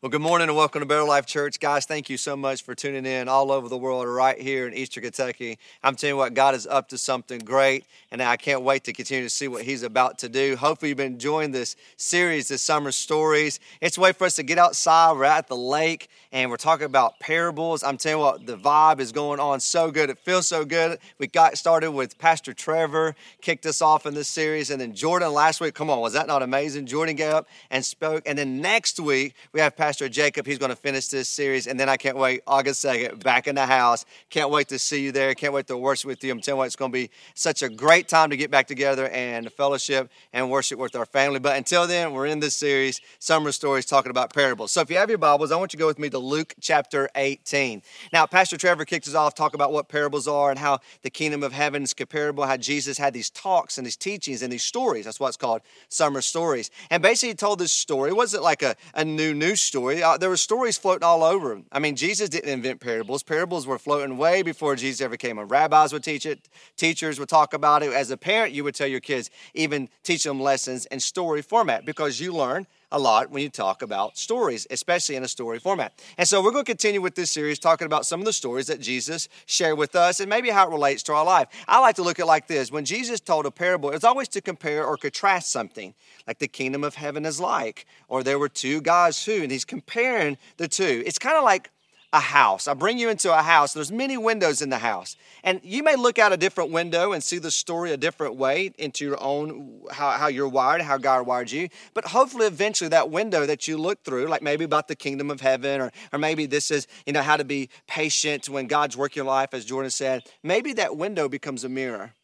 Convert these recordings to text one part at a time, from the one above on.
Well, good morning and welcome to Better Life Church. Guys, thank you so much for tuning in all over the world, right here in Eastern Kentucky. I'm telling you what, God is up to something great, and I can't wait to continue to see what He's about to do. Hopefully, you've been enjoying this series, this summer stories. It's a way for us to get outside. We're at the lake, and we're talking about parables. I'm telling you what, the vibe is going on so good. It feels so good. We got started with Pastor Trevor, kicked us off in this series, and then Jordan last week. Come on, was that not amazing? Jordan got up and spoke, and then next week, we have Pastor Pastor Jacob. He's going to finish this series. And then I can't wait, August 2nd, back in the house. Can't wait to see you there. Can't wait to worship with you. I'm telling you, it's going to be such a great time to get back together and fellowship and worship with our family. But until then, we're in this series, Summer Stories, talking about parables. So if you have your Bibles, I want you to go with me to Luke chapter 18. Now, Pastor Trevor kicked us off, talk about what parables are and how the kingdom of heaven is comparable, how Jesus had these talks and these teachings and these stories. That's what's called Summer Stories. And basically, he told this story. It wasn't like a, a new news story story. Uh, there were stories floating all over. I mean, Jesus didn't invent parables. Parables were floating way before Jesus ever came. And rabbis would teach it, teachers would talk about it. As a parent, you would tell your kids, even teach them lessons in story format because you learn a lot when you talk about stories, especially in a story format. And so we're going to continue with this series talking about some of the stories that Jesus shared with us and maybe how it relates to our life. I like to look at like this. When Jesus told a parable, it's always to compare or contrast something, like the kingdom of heaven is like, or there were two guys who, and he's comparing the two. It's kind of like a house. I bring you into a house. There's many windows in the house. And you may look out a different window and see the story a different way into your own, how, how you're wired, how God wired you. But hopefully, eventually, that window that you look through, like maybe about the kingdom of heaven, or, or maybe this is, you know, how to be patient when God's working your life, as Jordan said, maybe that window becomes a mirror.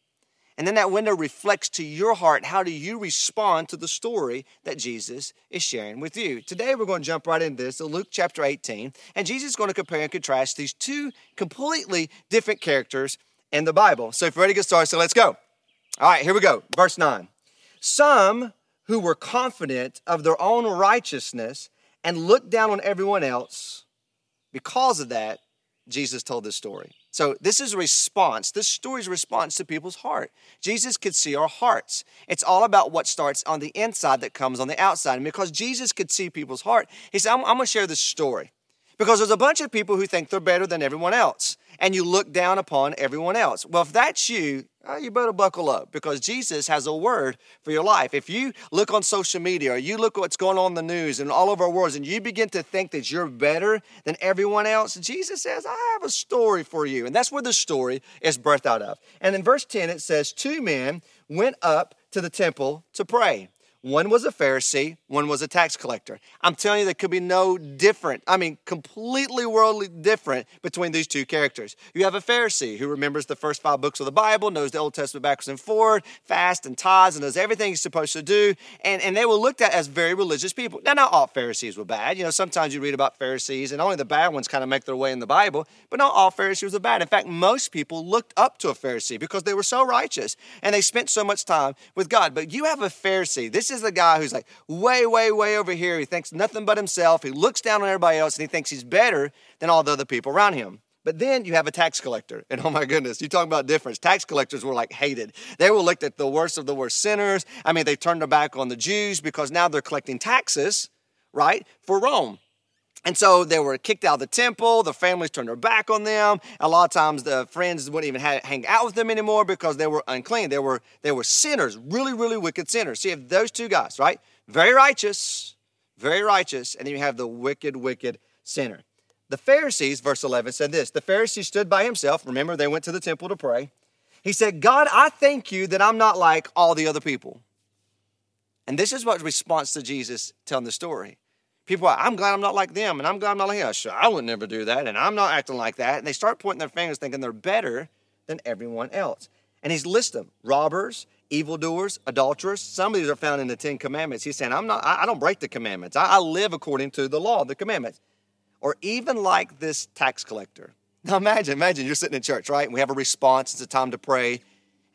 And then that window reflects to your heart how do you respond to the story that Jesus is sharing with you. Today we're going to jump right into this, Luke chapter 18, and Jesus is going to compare and contrast these two completely different characters in the Bible. So if you're ready to get started, so let's go. All right, here we go. Verse 9. Some who were confident of their own righteousness and looked down on everyone else, because of that, Jesus told this story. So this is a response. This story is a response to people's heart. Jesus could see our hearts. It's all about what starts on the inside that comes on the outside. And because Jesus could see people's heart, he said, I'm, I'm going to share this story. Because there's a bunch of people who think they're better than everyone else and you look down upon everyone else. Well, if that's you, uh, you better buckle up because Jesus has a word for your life. If you look on social media or you look at what's going on in the news and all over our worlds and you begin to think that you're better than everyone else, Jesus says, I have a story for you. And that's where the story is birthed out of. And in verse 10, it says, Two men went up to the temple to pray. One was a Pharisee, one was a tax collector. I'm telling you, there could be no different, I mean, completely worldly different between these two characters. You have a Pharisee who remembers the first five books of the Bible, knows the Old Testament backwards and forward, fast and tithes, and does everything he's supposed to do. And, and they were looked at as very religious people. Now, not all Pharisees were bad. You know, sometimes you read about Pharisees, and only the bad ones kind of make their way in the Bible, but not all Pharisees were bad. In fact, most people looked up to a Pharisee because they were so righteous and they spent so much time with God. But you have a Pharisee. This is is the guy who's like way, way, way over here. He thinks nothing but himself. He looks down on everybody else and he thinks he's better than all the other people around him. But then you have a tax collector. And oh my goodness, you talk about difference. Tax collectors were like hated. They were looked at the worst of the worst sinners. I mean, they turned their back on the Jews because now they're collecting taxes, right, for Rome. And so they were kicked out of the temple. The families turned their back on them. A lot of times the friends wouldn't even hang out with them anymore because they were unclean. They were, they were sinners, really, really wicked sinners. So you have those two guys, right? Very righteous, very righteous. And then you have the wicked, wicked sinner. The Pharisees, verse 11, said this The Pharisee stood by himself. Remember, they went to the temple to pray. He said, God, I thank you that I'm not like all the other people. And this is what response to Jesus telling the story. People are, I'm glad I'm not like them, and I'm glad I'm not like him. Sure, I would never do that, and I'm not acting like that. And they start pointing their fingers thinking they're better than everyone else. And he's listing them robbers, evildoers, adulterers. Some of these are found in the Ten Commandments. He's saying, I'm not, I, I don't break the commandments. I, I live according to the law, the commandments. Or even like this tax collector. Now imagine, imagine you're sitting in church, right? And we have a response, it's a time to pray.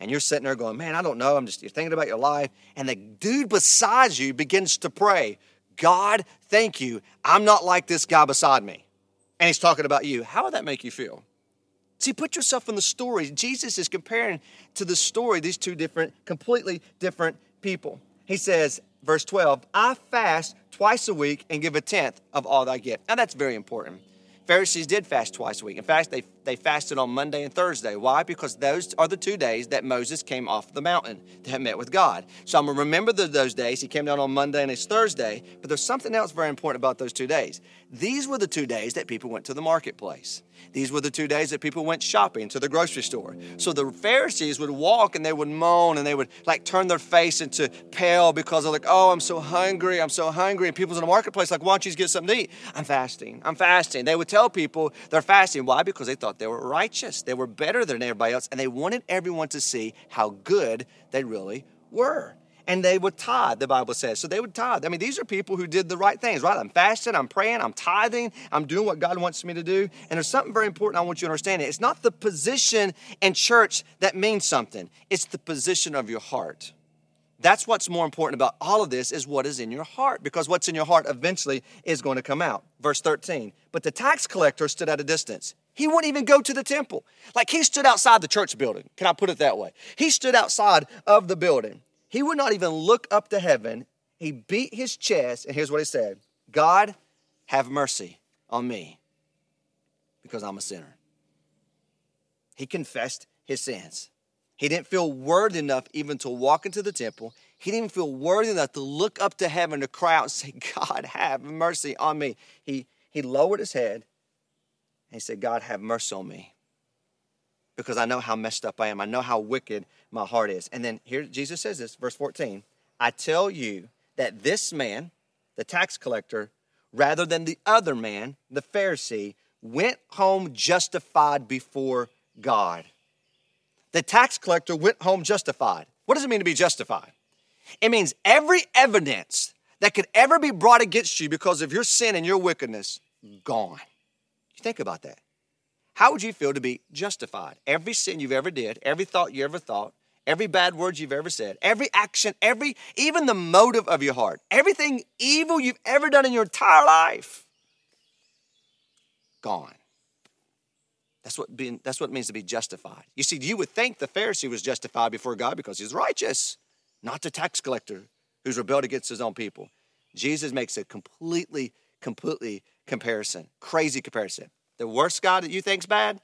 And you're sitting there going, Man, I don't know. I'm just you're thinking about your life. And the dude beside you begins to pray. God, thank you. I'm not like this guy beside me. And he's talking about you. How would that make you feel? See, put yourself in the story. Jesus is comparing to the story these two different, completely different people. He says, verse 12, I fast twice a week and give a tenth of all that I get. Now that's very important. Pharisees did fast twice a week. In fact, they, they fasted on Monday and Thursday. Why? Because those are the two days that Moses came off the mountain to have met with God. So I'm going to remember those days. He came down on Monday and it's Thursday. But there's something else very important about those two days. These were the two days that people went to the marketplace. These were the two days that people went shopping to the grocery store. So the Pharisees would walk and they would moan and they would like turn their face into pale because they're like, oh, I'm so hungry, I'm so hungry. And people's in the marketplace like, why don't you get something to eat? I'm fasting, I'm fasting. They would tell people they're fasting. Why? Because they thought they were righteous. They were better than everybody else. And they wanted everyone to see how good they really were and they would tithe, the Bible says. So they would tithe. I mean, these are people who did the right things, right? I'm fasting, I'm praying, I'm tithing, I'm doing what God wants me to do. And there's something very important I want you to understand. It's not the position in church that means something, it's the position of your heart. That's what's more important about all of this is what is in your heart, because what's in your heart eventually is going to come out. Verse 13. But the tax collector stood at a distance. He wouldn't even go to the temple. Like he stood outside the church building. Can I put it that way? He stood outside of the building. He would not even look up to heaven. He beat his chest, and here's what he said God, have mercy on me because I'm a sinner. He confessed his sins. He didn't feel worthy enough even to walk into the temple. He didn't feel worthy enough to look up to heaven to cry out and say, God, have mercy on me. He, he lowered his head and he said, God, have mercy on me because I know how messed up I am. I know how wicked my heart is. And then here Jesus says this, verse 14 I tell you that this man, the tax collector, rather than the other man, the Pharisee, went home justified before God. The tax collector went home justified. What does it mean to be justified? It means every evidence that could ever be brought against you because of your sin and your wickedness, gone. Think about that. How would you feel to be justified? Every sin you've ever did, every thought you ever thought, every bad word you've ever said, every action, every even the motive of your heart, everything evil you've ever done in your entire life, gone. That's what being, that's what it means to be justified. You see, you would think the Pharisee was justified before God because he's righteous, not the tax collector who's rebelled against his own people. Jesus makes a completely, completely comparison, crazy comparison. The worst God that you think's bad,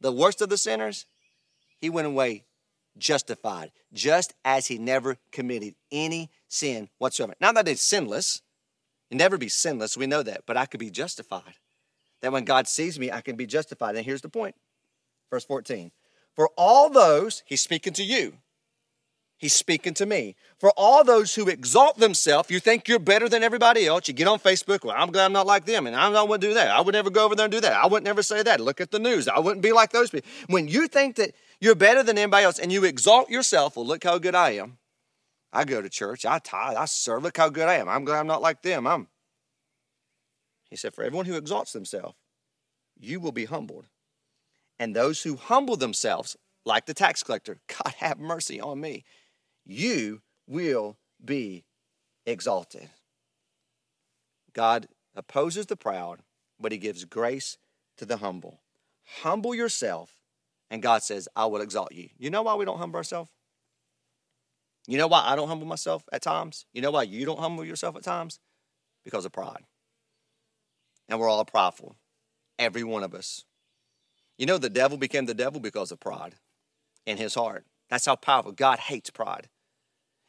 the worst of the sinners, he went away justified, just as he never committed any sin whatsoever. Not that it's sinless, never be sinless, we know that, but I could be justified. That when God sees me, I can be justified. And here's the point. Verse 14. For all those, he's speaking to you, He's speaking to me. For all those who exalt themselves, you think you're better than everybody else. You get on Facebook, well, I'm glad I'm not like them, and I don't want to do that. I would never go over there and do that. I would never say that. Look at the news. I wouldn't be like those people. When you think that you're better than anybody else and you exalt yourself, well, look how good I am. I go to church, I tithe, I serve. Look how good I am. I'm glad I'm not like them. I'm. He said, For everyone who exalts themselves, you will be humbled. And those who humble themselves, like the tax collector, God have mercy on me you will be exalted. God opposes the proud, but he gives grace to the humble. Humble yourself, and God says, I will exalt you. You know why we don't humble ourselves? You know why I don't humble myself at times? You know why you don't humble yourself at times? Because of pride. And we're all prideful, every one of us. You know, the devil became the devil because of pride in his heart. That's how powerful. God hates pride.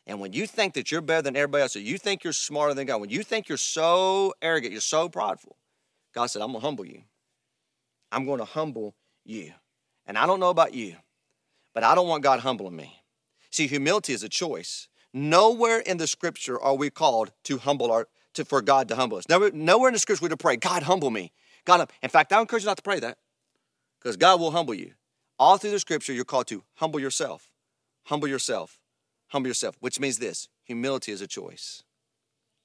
And when you think that you're better than everybody else, or you think you're smarter than God, when you think you're so arrogant, you're so prideful, God said, I'm going to humble you. I'm going to humble you. And I don't know about you, but I don't want God humbling me. See, humility is a choice. Nowhere in the scripture are we called to humble our, to, for God to humble us. Nowhere, nowhere in the scripture we to pray, God, humble me. God, in fact, I encourage you not to pray that because God will humble you. All through the scripture, you're called to humble yourself. Humble yourself. Humble yourself, which means this humility is a choice.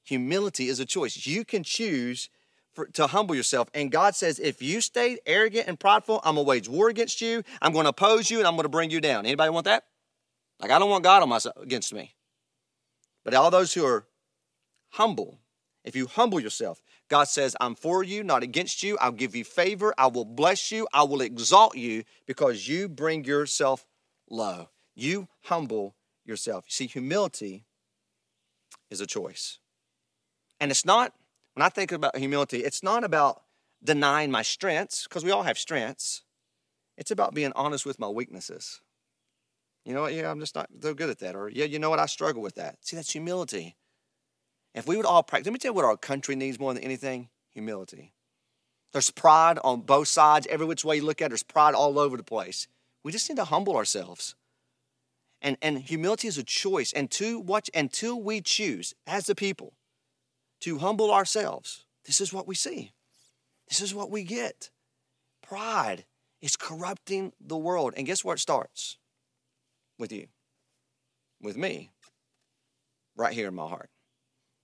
Humility is a choice. You can choose for, to humble yourself. And God says, if you stay arrogant and prideful, I'm going to wage war against you. I'm going to oppose you and I'm going to bring you down. Anybody want that? Like, I don't want God on my, against me. But all those who are humble, if you humble yourself, God says, I'm for you, not against you. I'll give you favor. I will bless you. I will exalt you because you bring yourself low. You humble yourself. You see, humility is a choice. And it's not, when I think about humility, it's not about denying my strengths, because we all have strengths. It's about being honest with my weaknesses. You know what? Yeah, I'm just not so good at that. Or, yeah, you know what? I struggle with that. See, that's humility. If we would all practice, let me tell you what our country needs more than anything humility. There's pride on both sides. Every which way you look at it, there's pride all over the place. We just need to humble ourselves. And, and humility is a choice. And to watch until we choose as a people to humble ourselves, this is what we see. This is what we get. Pride is corrupting the world. And guess where it starts? With you, with me, right here in my heart.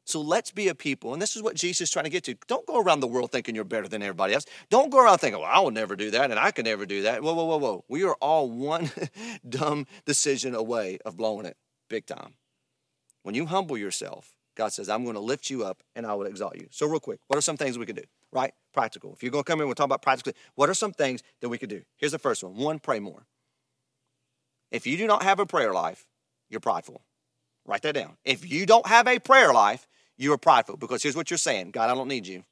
So let's be a people, and this is what Jesus is trying to get to. Don't go around the world thinking you're better than everybody else. Don't go around thinking, well, I will never do that, and I can never do that. Whoa, whoa, whoa, whoa. We are all one dumb decision away of blowing it big time. When you humble yourself, God says, I'm going to lift you up and I will exalt you. So, real quick, what are some things we could do? Right? Practical. If you're going to come in, we'll talk about practical. What are some things that we could do? Here's the first one one, pray more. If you do not have a prayer life, you're prideful. Write that down. If you don't have a prayer life, you are prideful because here's what you're saying God, I don't need you.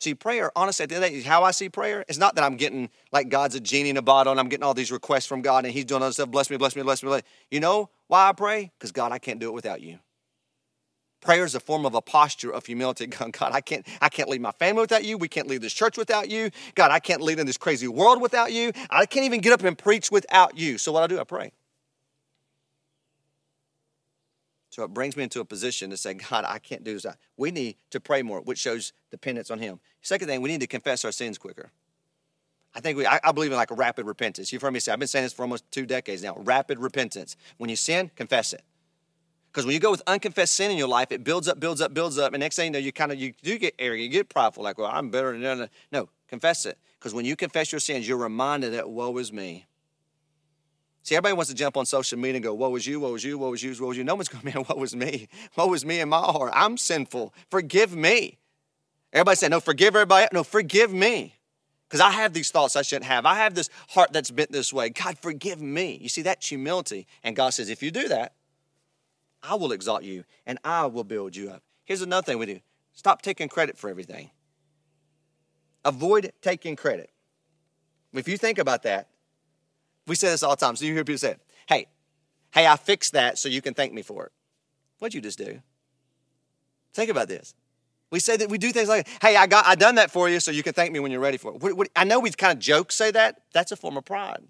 See, prayer, honestly, at the end of the day, how I see prayer, it's not that I'm getting like God's a genie in a bottle and I'm getting all these requests from God and He's doing other stuff. Bless me, bless me, bless me. Bless. You know why I pray? Because God, I can't do it without you. Prayer is a form of a posture of humility. God, I can't, I can't lead my family without you. We can't lead this church without you. God, I can't lead in this crazy world without you. I can't even get up and preach without you. So what I do, I pray. So it brings me into a position to say, God, I can't do this. We need to pray more, which shows dependence on Him. Second thing, we need to confess our sins quicker. I think we, I, I believe in like rapid repentance. You've heard me say, I've been saying this for almost two decades now. Rapid repentance. When you sin, confess it. Because when you go with unconfessed sin in your life, it builds up, builds up, builds up, and next thing you know, you kind of you do get arrogant, you get prideful, like, well, I'm better than no. no confess it. Because when you confess your sins, you're reminded that woe is me. See, everybody wants to jump on social media and go, What was you? What was you? What was you? What was you? No one's going, Man, what was me? What was me in my heart? I'm sinful. Forgive me. Everybody say, No, forgive everybody. No, forgive me. Because I have these thoughts I shouldn't have. I have this heart that's bent this way. God, forgive me. You see, that's humility. And God says, If you do that, I will exalt you and I will build you up. Here's another thing we do stop taking credit for everything. Avoid taking credit. If you think about that, we say this all the time. So you hear people say, hey, hey, I fixed that so you can thank me for it. What'd you just do? Think about this. We say that we do things like, hey, I got I done that for you so you can thank me when you're ready for it. What, what, I know we kind of joke say that. That's a form of pride.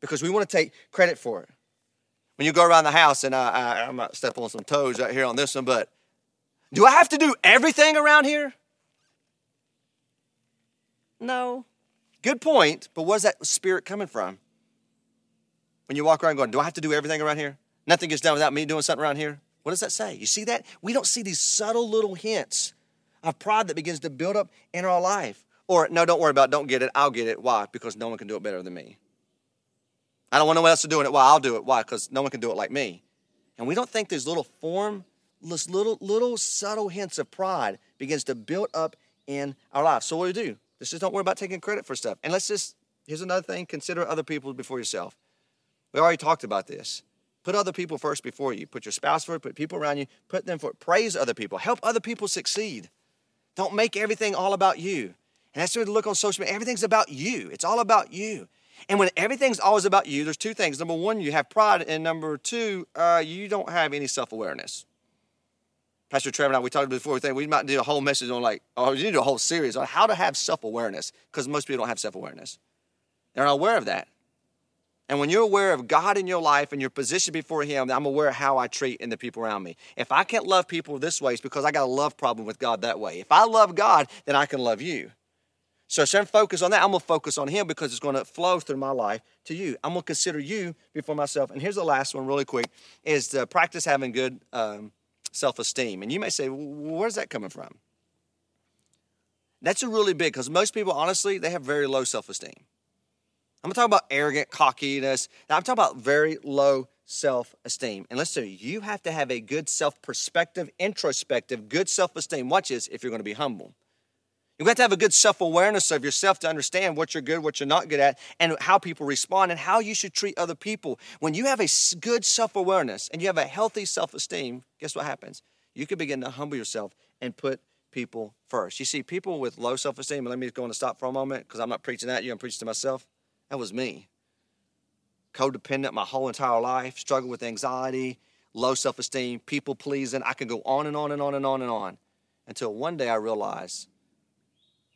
Because we want to take credit for it. When you go around the house, and I, I, I might step on some toes right here on this one, but do I have to do everything around here? No. Good point, but where's that spirit coming from? When you walk around going, Do I have to do everything around here? Nothing gets done without me doing something around here? What does that say? You see that? We don't see these subtle little hints of pride that begins to build up in our life. Or, no, don't worry about it, don't get it, I'll get it. Why? Because no one can do it better than me. I don't want no one else to do it. Why? I'll do it. Why? Because no one can do it like me. And we don't think these little form, this little, little subtle hints of pride begins to build up in our lives. So what do we do? Let's just don't worry about taking credit for stuff. And let's just, here's another thing consider other people before yourself. We already talked about this. Put other people first before you. Put your spouse first, put people around you, put them for praise other people. Help other people succeed. Don't make everything all about you. And that's what to look on social media. Everything's about you. It's all about you. And when everything's always about you, there's two things. Number one, you have pride, and number two, uh, you don't have any self awareness. Pastor Trevor and I, we talked before, we think we might do a whole message on like, oh, we need to do a whole series on how to have self awareness because most people don't have self awareness. They're not aware of that. And when you're aware of God in your life and your position before Him, I'm aware of how I treat and the people around me. If I can't love people this way, it's because I got a love problem with God that way. If I love God, then I can love you. So instead of focus on that, I'm gonna focus on Him because it's gonna flow through my life to you. I'm gonna consider you before myself. And here's the last one, really quick: is to practice having good um, self esteem. And you may say, well, where's that coming from? That's a really big because most people, honestly, they have very low self esteem. I'm gonna talk about arrogant cockiness. I'm talking about very low self esteem. And listen, you have to have a good self perspective, introspective, good self esteem. Watch this if you're gonna be humble. You have to have a good self awareness of yourself to understand what you're good, what you're not good at, and how people respond and how you should treat other people. When you have a good self awareness and you have a healthy self esteem, guess what happens? You can begin to humble yourself and put people first. You see, people with low self esteem, let me go on and stop for a moment because I'm not preaching at you, I'm preaching to myself. That was me. Codependent my whole entire life, struggled with anxiety, low self esteem, people pleasing. I can go on and on and on and on and on until one day I realized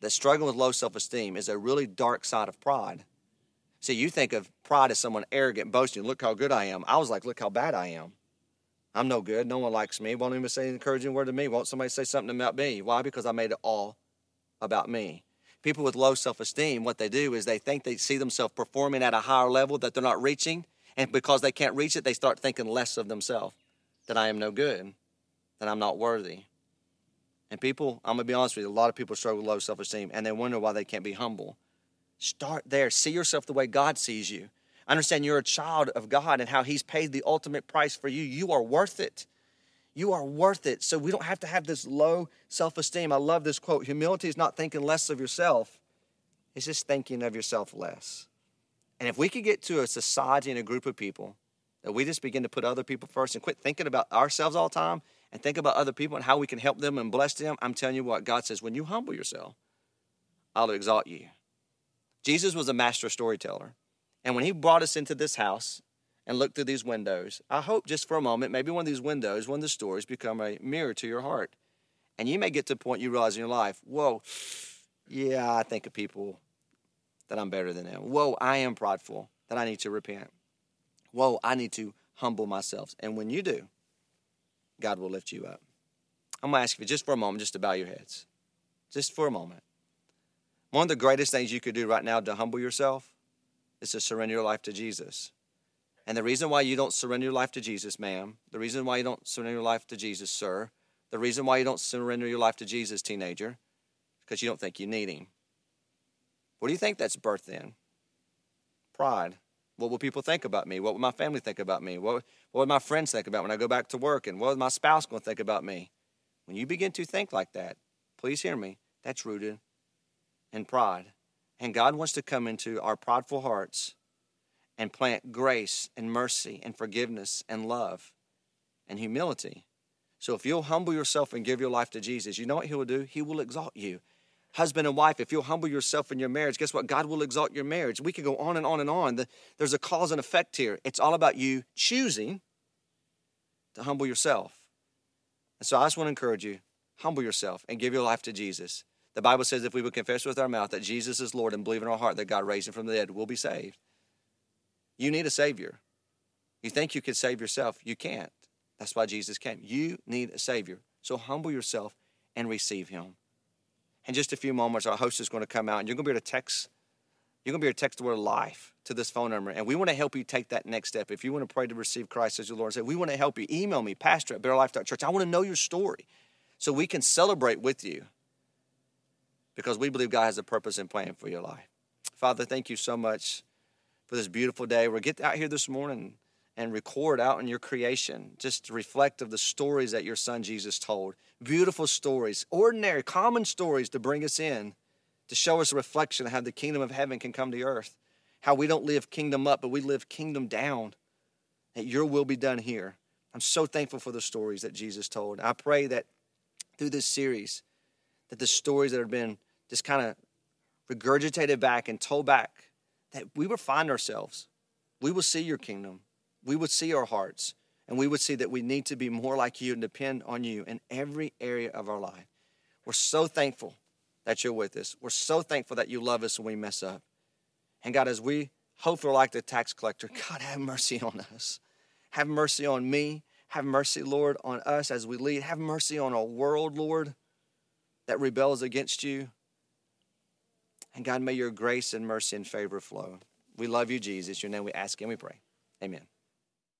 that struggling with low self esteem is a really dark side of pride. See, you think of pride as someone arrogant, boasting, look how good I am. I was like, look how bad I am. I'm no good. No one likes me. Won't even say an encouraging word to me. Won't somebody say something about me? Why? Because I made it all about me. People with low self esteem, what they do is they think they see themselves performing at a higher level that they're not reaching. And because they can't reach it, they start thinking less of themselves that I am no good, that I'm not worthy. And people, I'm gonna be honest with you, a lot of people struggle with low self esteem and they wonder why they can't be humble. Start there. See yourself the way God sees you. Understand you're a child of God and how He's paid the ultimate price for you. You are worth it. You are worth it. So we don't have to have this low self esteem. I love this quote humility is not thinking less of yourself, it's just thinking of yourself less. And if we could get to a society and a group of people that we just begin to put other people first and quit thinking about ourselves all the time and think about other people and how we can help them and bless them, I'm telling you what, God says, when you humble yourself, I'll exalt you. Jesus was a master storyteller. And when he brought us into this house and looked through these windows, I hope just for a moment, maybe one of these windows, one of the stories become a mirror to your heart. And you may get to a point you realize in your life, whoa, yeah, I think of people that I'm better than them. Whoa, I am prideful, that I need to repent. Whoa, I need to humble myself. And when you do, God will lift you up. I'm going to ask you just for a moment just to bow your heads. Just for a moment. One of the greatest things you could do right now to humble yourself is to surrender your life to Jesus. And the reason why you don't surrender your life to Jesus, ma'am, the reason why you don't surrender your life to Jesus, sir, the reason why you don't surrender your life to Jesus, teenager, because you don't think you need him. What do you think that's birthed in? Pride. What will people think about me? What will my family think about me? What, what would my friends think about when I go back to work? And what is my spouse going to think about me? When you begin to think like that, please hear me, that's rooted in pride. And God wants to come into our prideful hearts and plant grace and mercy and forgiveness and love and humility. So if you'll humble yourself and give your life to Jesus, you know what He will do? He will exalt you husband and wife, if you'll humble yourself in your marriage, guess what? God will exalt your marriage. We could go on and on and on. There's a cause and effect here. It's all about you choosing to humble yourself. And so I just want to encourage you humble yourself and give your life to Jesus. The Bible says if we would confess with our mouth that Jesus is Lord and believe in our heart that God raised him from the dead, we'll be saved. You need a Savior. You think you could save yourself, you can't. That's why Jesus came. You need a Savior. So humble yourself and receive him in just a few moments, our host is going to come out and you're going to be able to text. You're going to be able to text the word life to this phone number. And we want to help you take that next step. If you want to pray to receive Christ as your Lord and say, we want to help you. Email me, pastor at betterlife.church. I want to know your story so we can celebrate with you because we believe God has a purpose and plan for your life. Father, thank you so much for this beautiful day. We'll get out here this morning and record out in your creation, just to reflect of the stories that your son Jesus told. Beautiful stories, ordinary, common stories to bring us in, to show us a reflection of how the kingdom of heaven can come to earth. How we don't live kingdom up, but we live kingdom down. That your will be done here. I'm so thankful for the stories that Jesus told. I pray that through this series, that the stories that have been just kind of regurgitated back and told back, that we will find ourselves. We will see your kingdom we would see our hearts and we would see that we need to be more like you and depend on you in every area of our life. We're so thankful that you're with us. We're so thankful that you love us when we mess up. And God, as we hope for like the tax collector, God, have mercy on us. Have mercy on me. Have mercy, Lord, on us as we lead. Have mercy on our world, Lord, that rebels against you. And God, may your grace and mercy and favor flow. We love you, Jesus. Your name we ask and we pray. Amen.